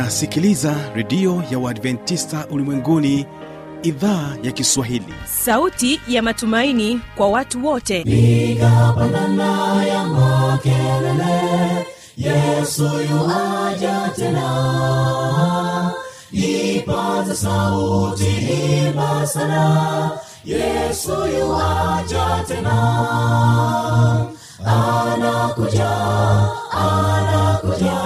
unasikiliza redio ya uadventista ulimwenguni idhaa ya kiswahili. Sauti ya matumaini kwa watu wote. Igapandana ya makelele yesu yuaja tena. Ipaza sauti imba sana yesu yuaja tena. Anakuja anakuja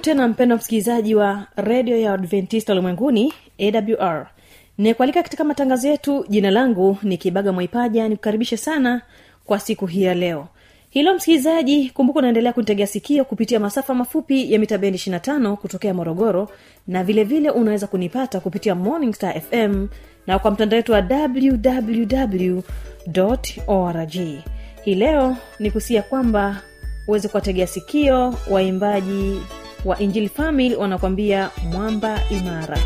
tena mpendo msikilizaji wa redio ya adventista ulimwenguni awr nikualika katika matangazo yetu jina langu ni kibaga mwaipaja nikukaribishe sana kwa siku hii ya leo. Hilo msikilizaji kumbuka unaendelea kunitegea sikio kupitia masafa mafupi ya mita bendi 25 kutokea morogoro na vilevile vile unaweza kunipata kupitia morning star fm na kwa mtandao wetu wa www org. Hii leo ni kusia kwamba uweze kuwategea sikio waimbaji wa injili family wanakwambia mwamba imara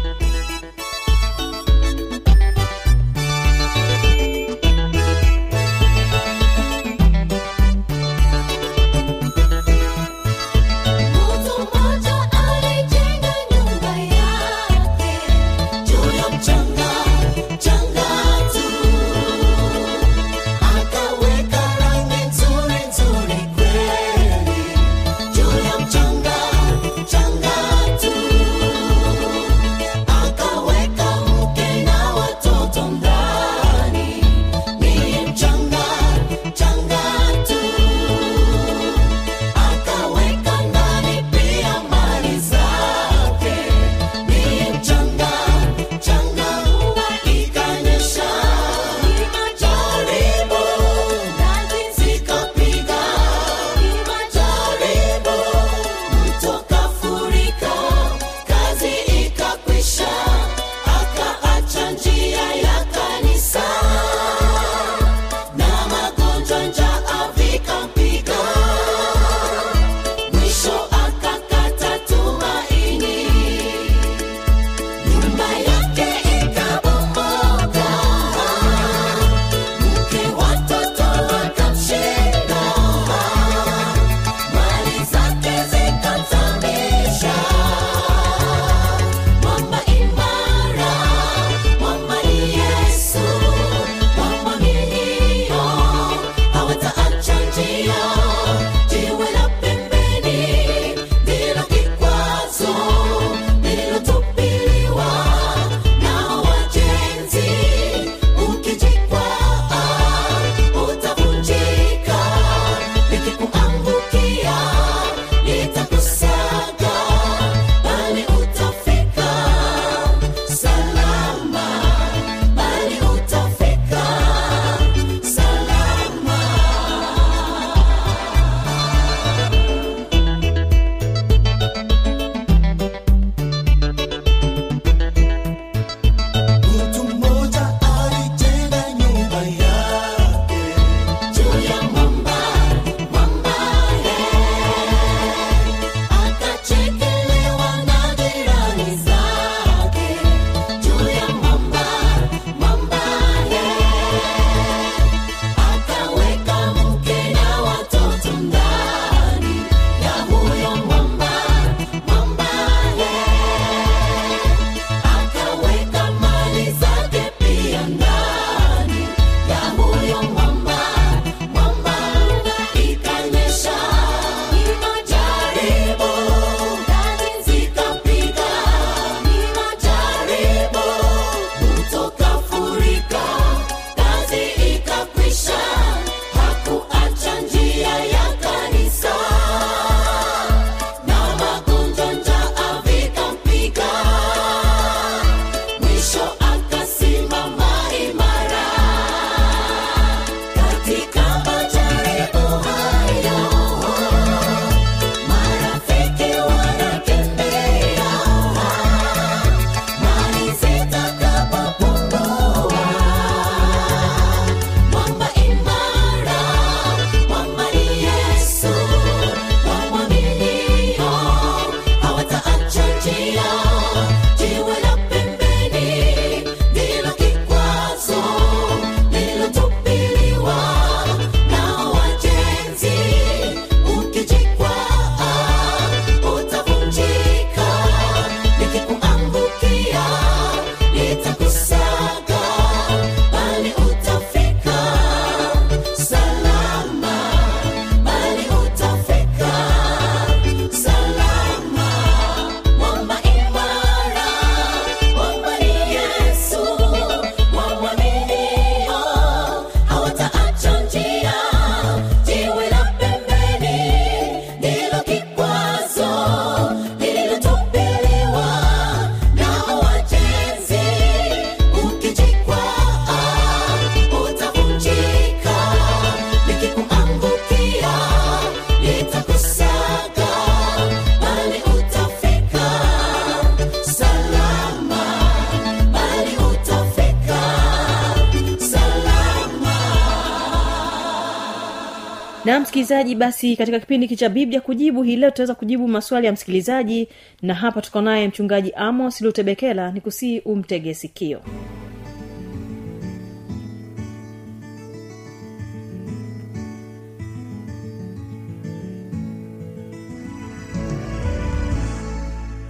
na msikilizaji basi katika kipindi hiki cha biblia kujibu hii leo tutaweza kujibu maswali ya msikilizaji na hapa tuko naye mchungaji amos lutebekela ni kusii umtege sikio.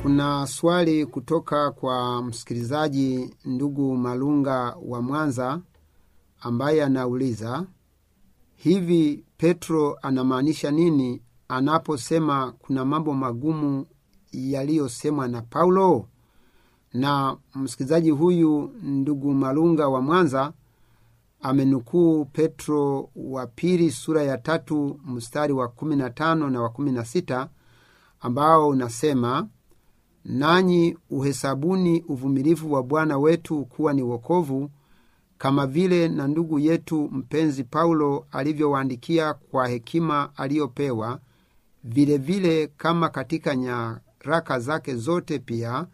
Kuna swali kutoka kwa msikilizaji ndugu malunga wa mwanza ambaye anauliza hivi petro anamaanisha nini anaposema kuna mambo magumu yaliyosemwa na paulo? Na msikilizaji huyu ndugu malunga wa mwanza amenukuu petro wa pili sura ya tatu mstari wa kumi na tano na wa kumi na sita ambao unasema nanyi uhesabuni uvumilivu wa bwana wetu kuwa ni wokovu kama vile na ndugu yetu mpenzi paulo alivyowaandikia kwa hekima aliyopewa vilevile vile kama katika nyaraka zake zote pia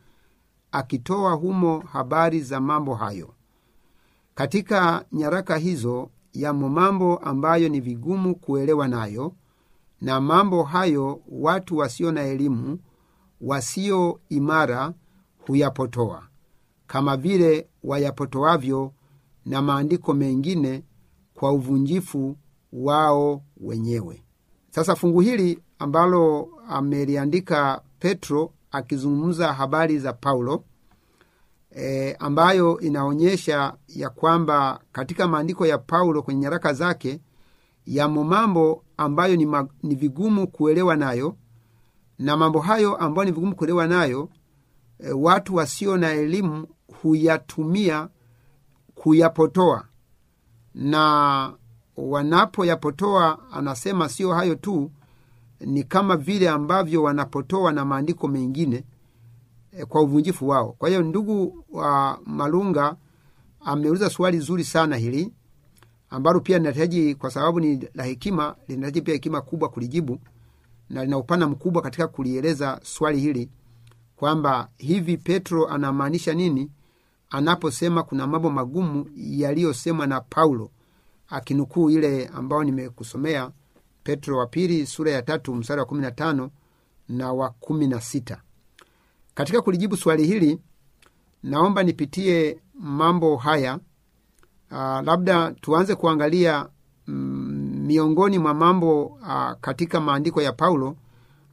akitoa humo habari za mambo hayo. Katika nyaraka hizo yamo mambo ambayo ni vigumu kuelewa nayo na mambo hayo watu wasio na elimu wasio imara huyapotoa kama vile wayapotoavyo na maandiko mengine kwa uvunjifu wao wenyewe. Sasa fungu hili ambalo ameliandika petro akizungumza habari za paulo e, ambayo inaonyesha ya kwamba katika maandiko ya paulo kwenye nyaraka zake yamo mambo ambayo ni, ma, ni vigumu kuelewa nayo na mambo hayo ambayo ni vigumu kuelewa nayo e, watu wasio na elimu huyatumia kuyapotoa. Na wanapoyapotoa anasema sio hayo tu ni kama vile ambavyo wanapotoa na maandiko mengine e, kwa uvunjifu wao. Kwa hiyo ndugu wa malunga ameuliza swali zuri sana hili ambalo pia linahitaji kwa sababu ni la hekima linahitaji pia hekima kubwa kulijibu na lina upana mkubwa katika kulieleza swali hili kwamba hivi petro anamaanisha nini anaposema kuna mambo magumu yaliyosemwa na paulo akinukuu ile ambayo nimekusomea petro wa pili sura ya tatu mstari wa kumi na tano na wa kumi na sita. Katika kulijibu swali hili naomba nipitie mambo haya. Uh, labda tuanze kuangalia mm, miongoni mwa mambo uh, katika maandiko ya paulo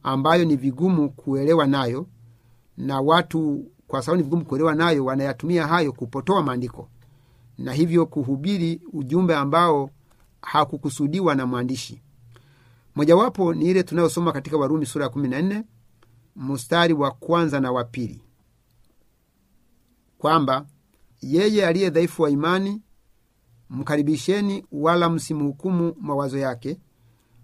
ambayo ni vigumu kuelewa nayo na watu kwa sababu ni vigumu kuelewa nayo wanayatumia hayo kupotoa maandiko. Na hivyo kuhubiri ujumbe ambao hakukusudiwa na mwandishi. Mojawapo ni ile tunayosoma katika warumi sura ya kumi na nne mstari wa kwanza na wa pili. Kwamba yeye aliye dhaifu wa imani mkaribisheni wala msimhukumu mawazo yake.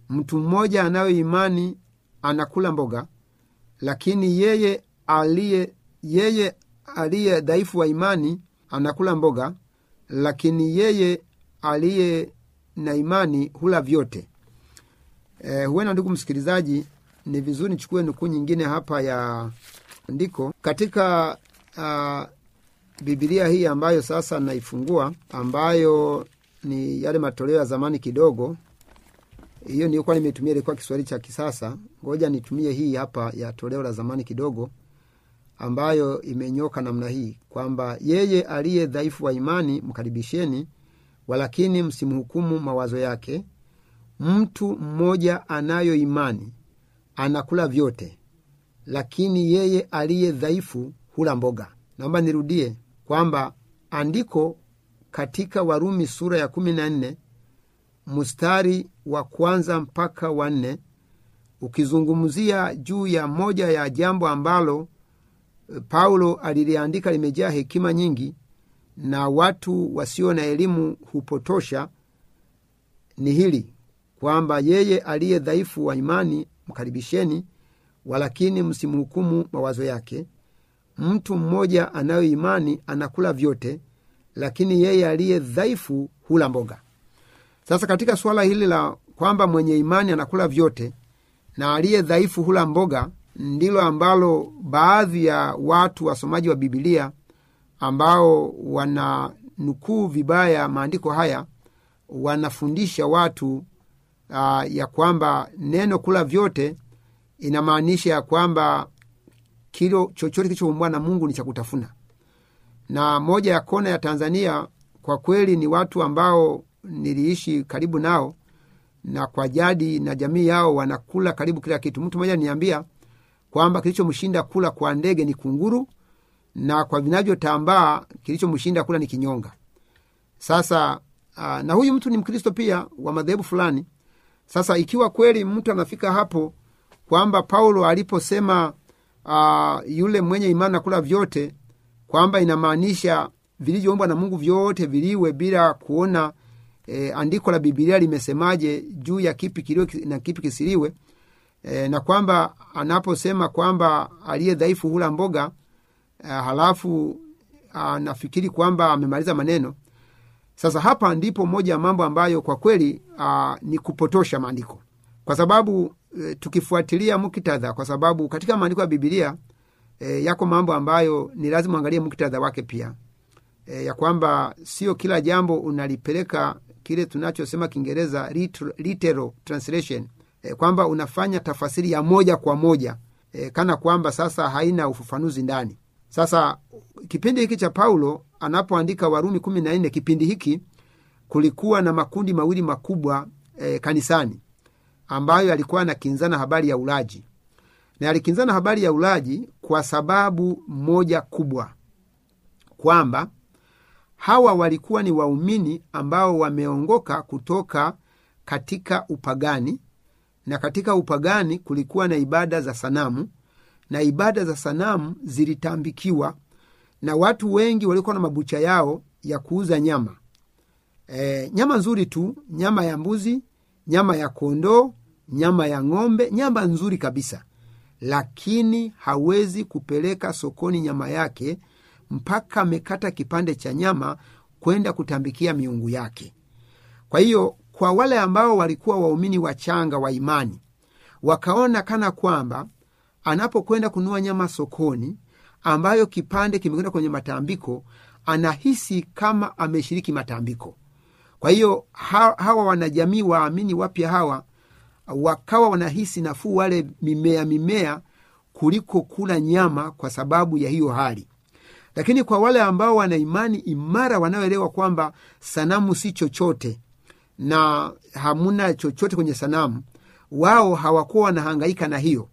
Mtu mmoja anayo imani anakula mboga lakini yeye aliye yeye aliye dhaifu wa imani anakula mboga lakini yeye aliye na imani hula vyote. E, huenda ndugu msikilizaji ni vizuri nichukue nukuu nyingine hapa ya andiko. Katika uh, bibilia hii ambayo sasa naifungua ambayo ni yale matoleo ya zamani kidogo hiyo nilikuwa nimetumia ilikuwa kiswahili cha kisasa. Ngoja nitumie hii hapa ya toleo la zamani kidogo ambayo imenyoka namna hii kwamba yeye aliye dhaifu wa imani mkaribisheni walakini msimhukumu mawazo yake. Mtu mmoja anayo imani anakula vyote lakini yeye aliye dhaifu hula mboga. Naomba nirudie kwamba andiko katika warumi sura ya kumi na nne mstari wa kwanza mpaka wa nne ukizungumzia juu ya moja ya jambo ambalo paulo aliliandika limejaa hekima nyingi na watu wasio na elimu hupotosha. Ni hili kwamba yeye aliye dhaifu wa imani mkaribisheni walakini msimhukumu mawazo yake. Mtu mmoja anayo imani anakula vyote lakini yeye aliye dhaifu hula mboga. Sasa katika suala hili la kwamba mwenye imani anakula vyote na aliye dhaifu hula mboga ndilo ambalo baadhi ya watu wasomaji wa bibilia ambao wana nukuu vibaya maandiko haya wanafundisha watu uh, ya kwamba neno kula vyote inamaanisha ya kwamba kilo chochote kilichoumbwa na mungu ni cha kutafuna. Na moja ya kona ya tanzania kwa kweli ni watu ambao niliishi karibu nao na kwa jadi na jamii yao wanakula karibu kila kitu. Mtu mmoja niambia kwamba kilichomshinda kula kwa ndege ni kunguru na kwa vinavyotambaa kilichomshinda kula ni kinyonga. Sasa aa, na huyu mtu ni mkristo pia wa madhehebu fulani. Sasa ikiwa kweli mtu anafika hapo kwamba paulo aliposema aa, yule mwenye imani nakula vyote kwamba inamaanisha vilivyoombwa na mungu vyote viliwe bila kuona e, andiko la bibilia limesemaje juu ya kipi kiliwe na kipi kisiliwe e, na kwamba anaposema kwamba aliye dhaifu hula mboga e, halafu anafikiri kwamba amemaliza maneno. Sasa hapa ndipo moja ya mambo ambayo kwa kweli a, ni kupotosha maandiko. Kwa sababu e, tukifuatilia muktadha kwa sababu katika maandiko ya bibilia e, yako mambo ambayo ni lazima uangalie muktadha wake pia. E, ya kwamba sio kila jambo unalipeleka kile tunachosema kiingereza literal, translation e, kwamba unafanya tafasiri ya moja kwa moja e, kana kwamba sasa haina ufafanuzi ndani. Sasa kipindi hiki cha paulo anapoandika warumi kumi na nne kipindi hiki kulikuwa na makundi mawili makubwa e, kanisani ambayo yalikuwa yanakinzana habari ya ulaji. Na yalikinzana habari ya ulaji kwa sababu moja kubwa kwamba hawa walikuwa ni waumini ambao wameongoka kutoka katika upagani na katika upagani kulikuwa na ibada za sanamu na ibada za sanamu zilitambikiwa na watu wengi walikuwa na mabucha yao ya kuuza nyama. E, nyama nzuri tu nyama ya mbuzi nyama ya kondoo nyama ya ng'ombe nyama nzuri kabisa. Lakini hawezi kupeleka sokoni nyama yake mpaka amekata kipande cha nyama kwenda kutambikia miungu yake. Kwa hiyo kwa wale ambao walikuwa waumini wachanga wa imani. Wakaona kana kwamba anapokwenda kununua nyama sokoni ambayo kipande kimekwenda kwenye matambiko anahisi kama ameshiriki matambiko. Kwa hiyo hawa wanajamii waamini wapya hawa wakawa wanahisi nafuu wale mimea mimea kuliko kula nyama kwa sababu ya hiyo hali. Lakini kwa wale ambao wana imani imara wanaoelewa kwamba sanamu si chochote na hamuna chochote kwenye sanamu wao hawakuwa wanahangaika na hiyo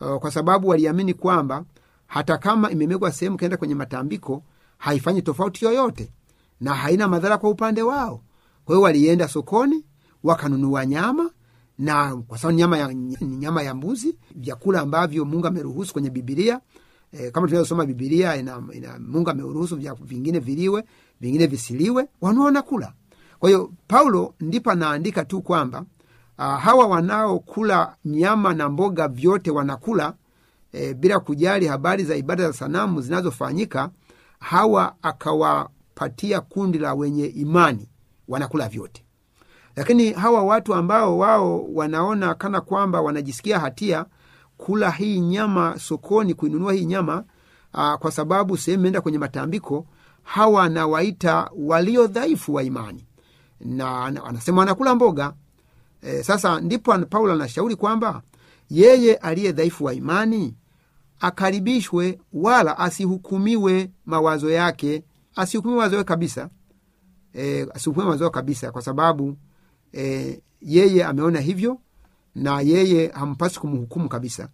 uh, kwa sababu waliamini kwamba hata kama imemegwa sehemu kaenda kwenye matambiko haifanyi tofauti yoyote na haina madhara kwa upande wao. Kwa hiyo walienda sokoni wakanunua nyama na kwa sababu nyama ya, nyama ya mbuzi vyakula ambavyo mungu ameruhusu kwenye bibilia e, kama tunavyosoma bibilia ina, ina, mungu ameruhusu vingine viliwe vingine visiliwe wanaona kula kwa hiyo paulo ndipo anaandika tu kwamba uh, hawa wanaokula nyama na mboga vyote wanakula e, bila kujali habari za ibada za sanamu zinazofanyika hawa akawapatia kundi la wenye imani wanakula vyote. Lakini hawa watu ambao wao wanaona kana kwamba wanajisikia hatia kula hii nyama sokoni kuinunua hii nyama aa, kwa sababu sehemu imeenda kwenye matambiko hawa anawaita walio dhaifu wa imani na anasema anakula mboga. E, sasa ndipo paulo anashauri kwamba yeye aliye dhaifu wa imani akaribishwe wala asihukumiwe mawazo yake asihukumiwe mawazo yake kabisa. E, asihukumiwe mawazo yake kabisa kwa sababu e, yeye ameona hivyo na yeye hampasi kumhukumu kabisa.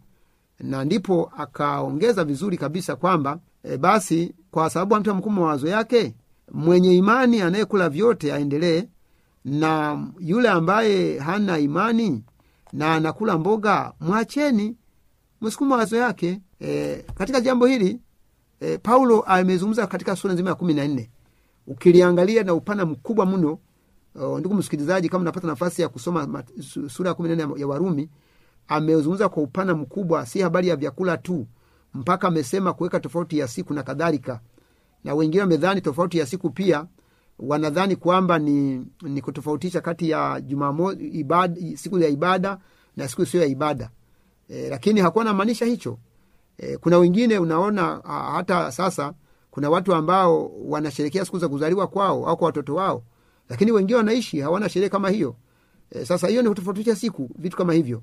Na ndipo akaongeza vizuri kabisa kwamba e, basi kwa sababu amtu amhukumu mawazo yake mwenye imani anayekula vyote aendelee na yule ambaye hana imani na anakula mboga mwacheni msukuma mawazo yake. E, katika jambo hili e, paulo amezungumza katika sura nzima ya kumi na nne. Ukiliangalia na upana mkubwa mno ndugu msikilizaji kama unapata nafasi ya kusoma sura ya kumi na nne ya warumi amezungumza kwa upana mkubwa si habari ya vyakula tu mpaka amesema kuweka tofauti ya siku na kadhalika. Na wengine wamedhani tofauti ya siku pia wanadhani kwamba ni, ni kutofautisha kati ya jumamo ibada, siku ya ibada na siku sio ya ibada. E, lakini hakuwa namaanisha hicho. E, kuna wengine unaona a, hata sasa kuna watu ambao wanasherekea siku za kuzaliwa kwao au kwa watoto wao lakini wengine wanaishi hawana sherehe kama hiyo. E, sasa hiyo ni kutofautisha siku vitu kama hivyo.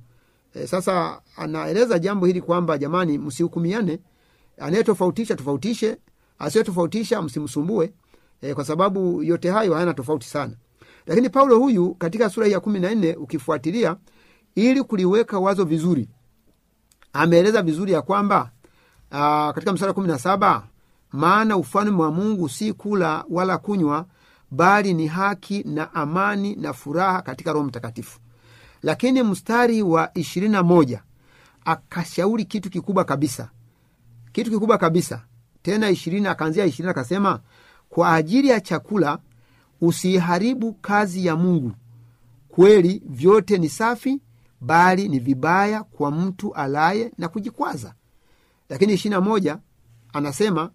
E, sasa anaeleza jambo hili kwamba jamani msihukumiane. Anayetofautisha tofautishe. Asiyetofautisha msimsumbue e, kwa sababu yote hayo hayana tofauti sana. Lakini paulo huyu katika sura hii ya kumi na nne ukifuatilia ili kuliweka wazo vizuri ameeleza vizuri ya kwamba aa, katika mstari kumi na saba maana ufalme wa mungu si kula wala kunywa bali ni haki na amani na furaha katika roho mtakatifu. Lakini mstari wa ishirini na moja akashauri kitu kikubwa kabisa. Kitu kikubwa kabisa. Tena ishirini akaanzia ishirini akasema kwa ajili ya chakula usiiharibu kazi ya mungu. Kweli vyote ni safi bali ni vibaya kwa mtu alaye na kujikwaza. Lakini ishirina moja anasema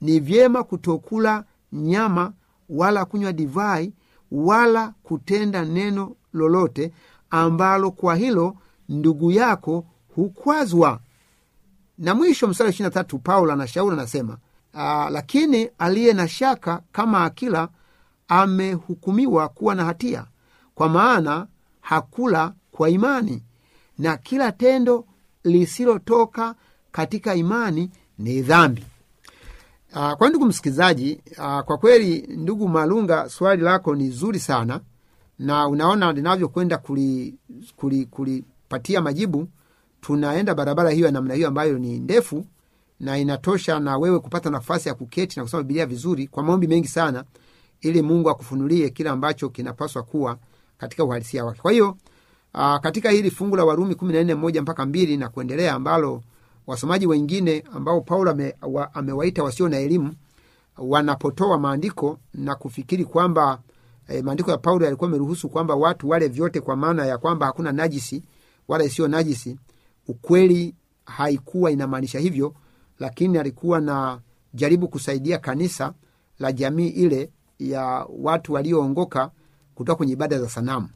ni vyema kutokula nyama wala kunywa divai wala kutenda neno lolote ambalo kwa hilo ndugu yako hukwazwa. Na mwisho mstari ishiri na tatu paulo anashauri anasema aa, lakini aliye na shaka kama akila amehukumiwa kuwa na hatia kwa maana hakula kwa imani na kila tendo lisilotoka katika imani ni dhambi. Aa, kwa ndugu msikilizaji uh, kwa kweli ndugu malunga swali lako ni zuri sana na unaona linavyokwenda kulipatia kuli, kuli majibu. Tunaenda barabara hiyo ya namna hiyo ambayo ni ndefu na inatosha na wewe kupata nafasi ya kuketi na kusoma bibilia vizuri kwa maombi mengi sana ili mungu akufunulie kile ambacho kinapaswa kuwa katika uhalisia wake. Kwa hiyo uh, katika hili fungu la warumi kumi na nne moja mpaka mbili na kuendelea ambalo wasomaji wengine ambao paulo ame, wa, amewaita wasio na elimu wanapotoa maandiko na kufikiri kwamba eh, maandiko ya paulo yalikuwa ameruhusu kwamba watu wale vyote kwa maana ya kwamba hakuna najisi wala isiyo najisi ukweli haikuwa inamaanisha hivyo lakini alikuwa na jaribu kusaidia kanisa la jamii ile ya watu walioongoka kutoka kwenye ibada za sanamu.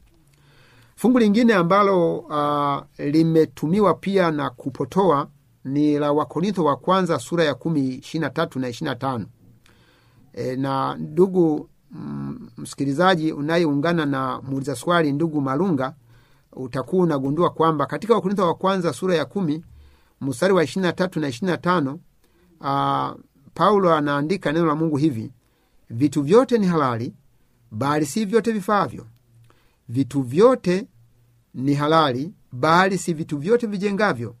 Fungu lingine ambalo uh, limetumiwa pia na kupotoa ni la wakorintho wa kwanza sura ya kumi ishirina tatu na ishirina tano. E, na ndugu mm, msikilizaji unayeungana na muuliza swali ndugu malunga utakuwa unagundua kwamba katika wakorintho wa kwanza sura ya kumi mstari wa ishirina tatu na ishirina tano uh, paulo anaandika neno la mungu hivi vitu vyote ni halali bali si vyote vifaavyo. Vitu vyote ni halali bali si vitu vyote vijengavyo.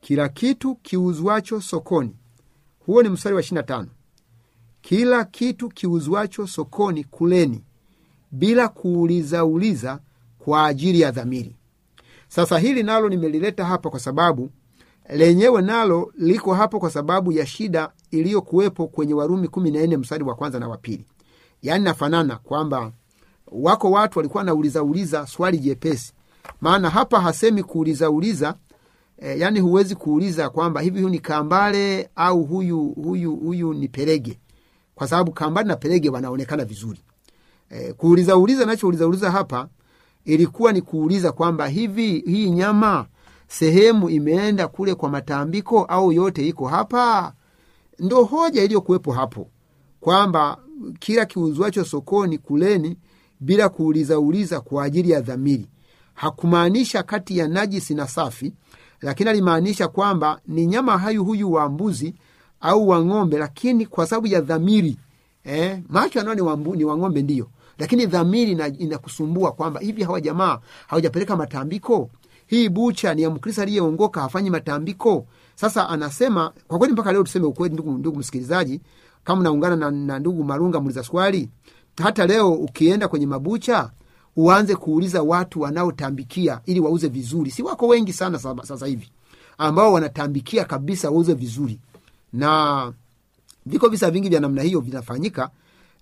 Kila kitu kiuzwacho sokoni. Huo ni mstari wa ishirina tano. Kila kitu kiuzwacho sokoni kuleni bila kuulizauliza kwa ajili ya dhamiri. Sasa hili nalo nimelileta hapa kwa sababu lenyewe nalo liko hapo kwa sababu ya shida iliyokuwepo kwenye warumi kumi na nne mstari wa kwanza na wa pili. Yaani nafanana kwamba wako watu walikuwa naulizauliza swali jepesi. Maana hapa hasemi kuulizauliza e, yaani huwezi kuuliza kwamba hivi huyu ni kambale au huyu huyu huyu ni perege. Kwa sababu kambale na perege wanaonekana vizuri. E, kuulizauliza nachouliza hapa ilikuwa ni kuuliza kwamba hivi hii nyama sehemu imeenda kule kwa matambiko au yote iko hapa? Ndo hoja iliyokuwepo hapo kwamba kila kiuzwacho sokoni kuleni bila kuulizauliza kwa ajili ya dhamiri. Hakumaanisha kati ya najisi na safi lakini alimaanisha kwamba ni nyama hayu huyu wa mbuzi au wa ng'ombe lakini kwa sababu ya dhamiri. Eh, macho anao ni, wa ng'ombe ndiyo lakini dhamiri inakusumbua kwamba hivi hawa jamaa hawajapeleka matambiko hii bucha ni ya mkristo aliyeongoka hafanyi matambiko? Sasa anasema kwa kweli mpaka leo tuseme ukweli ndugu, ndugu msikilizaji kama unaungana na, na ndugu marunga muliza swali hata leo ukienda kwenye mabucha uanze kuuliza watu wanaotambikia ili wauze vizuri. Si wako wengi sana sasa, sasa hivi ambao wanatambikia kabisa wauze vizuri. Na viko visa vingi vya namna hiyo vinafanyika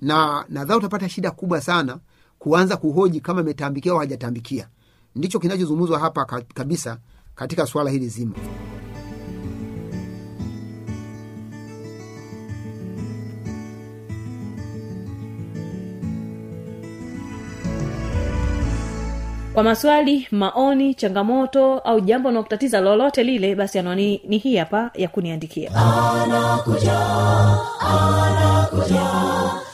na nadhaa utapata shida kubwa sana kuanza kuhoji kama ametambikia au hajatambikia ndicho kinachozungumzwa hapa kabisa katika swala hili zima. Kwa maswali maoni changamoto au jambo nakutatiza lolote lile basi anwani ni hii hapa ya kuniandikia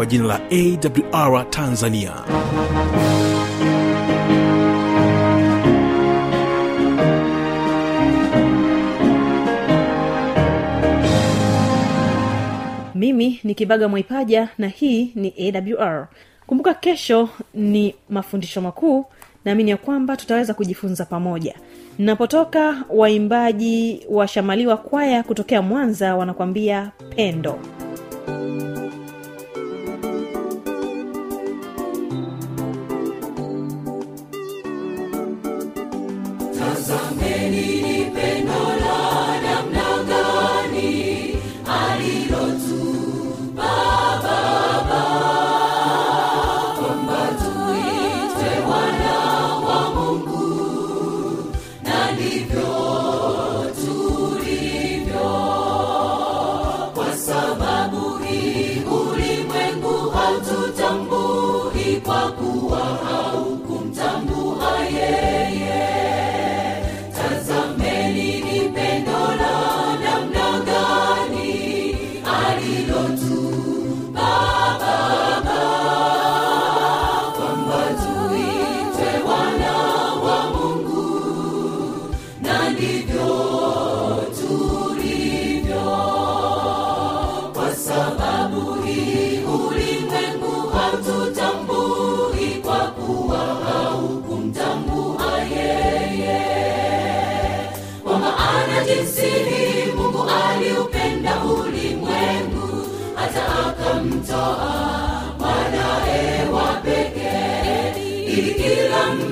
kwa jina la awr tanzania. Mimi ni kibaga mwaipaja na hii ni awr kumbuka kesho ni mafundisho makuu naamini ya kwamba tutaweza kujifunza pamoja. Napotoka waimbaji washamaliwa kwaya kutokea mwanza wanakwambia pendo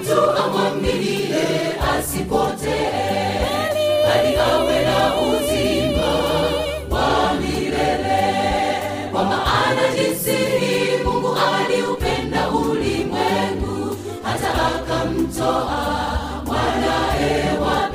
mtu amwaminie asipotee bali awe na uzima wa milele. Kwa maana jinsi mungu aliupenda ulimwengu hata akamtoa mwanaye wa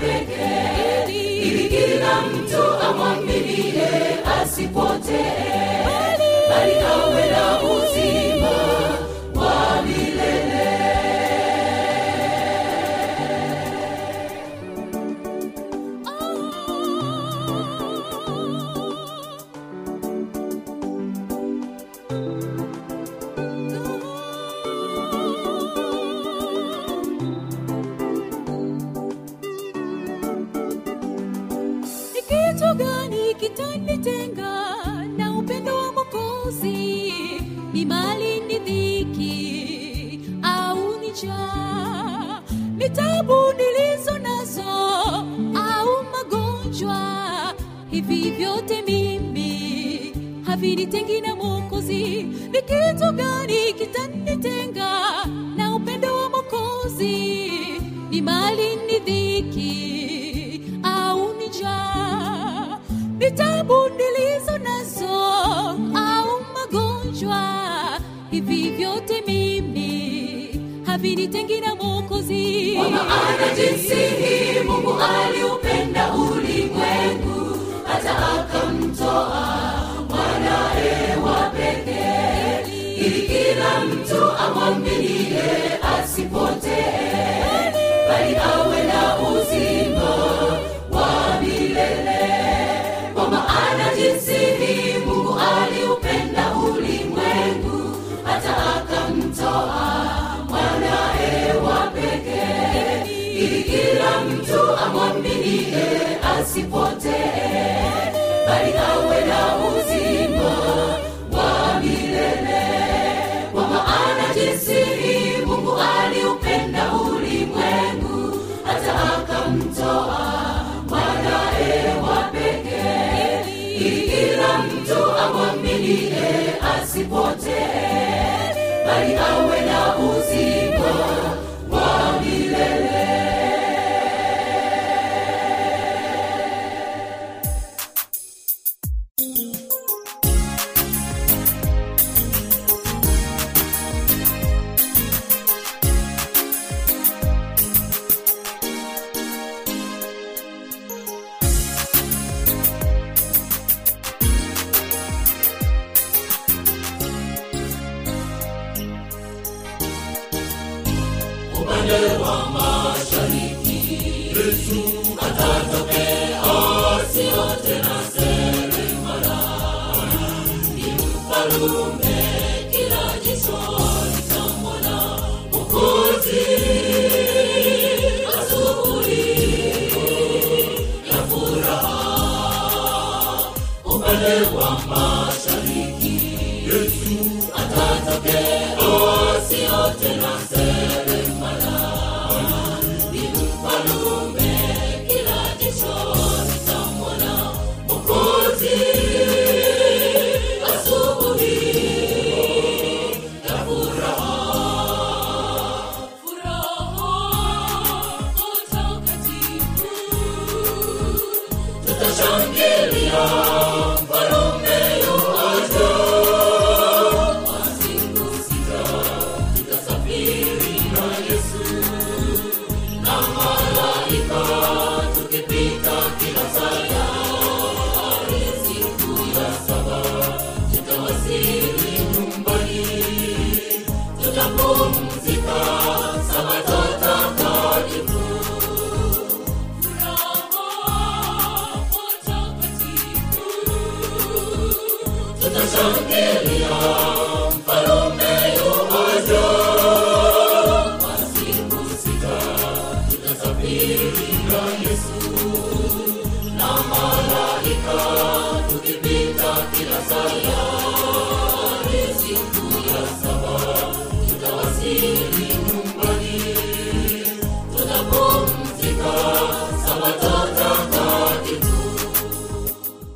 mokozi ni mali ni dhiki au ni njaa. Ni tabu nilizo nazo au magonjwa hivi vyote mimi havinitengi na mwokozi. Maana jinsi hii mungu aliupenda ulimwengu hata akamtoa mwanae wa pekee mtu amwaminie asipotee bali awe na uzima wa milele. Kwa maana jinsi hii mungu aliupenda ulimwengu hata akamtoa mwanae wa pekee. Ili kila mtu amwaminie asipotee bali awe na uzima Yesu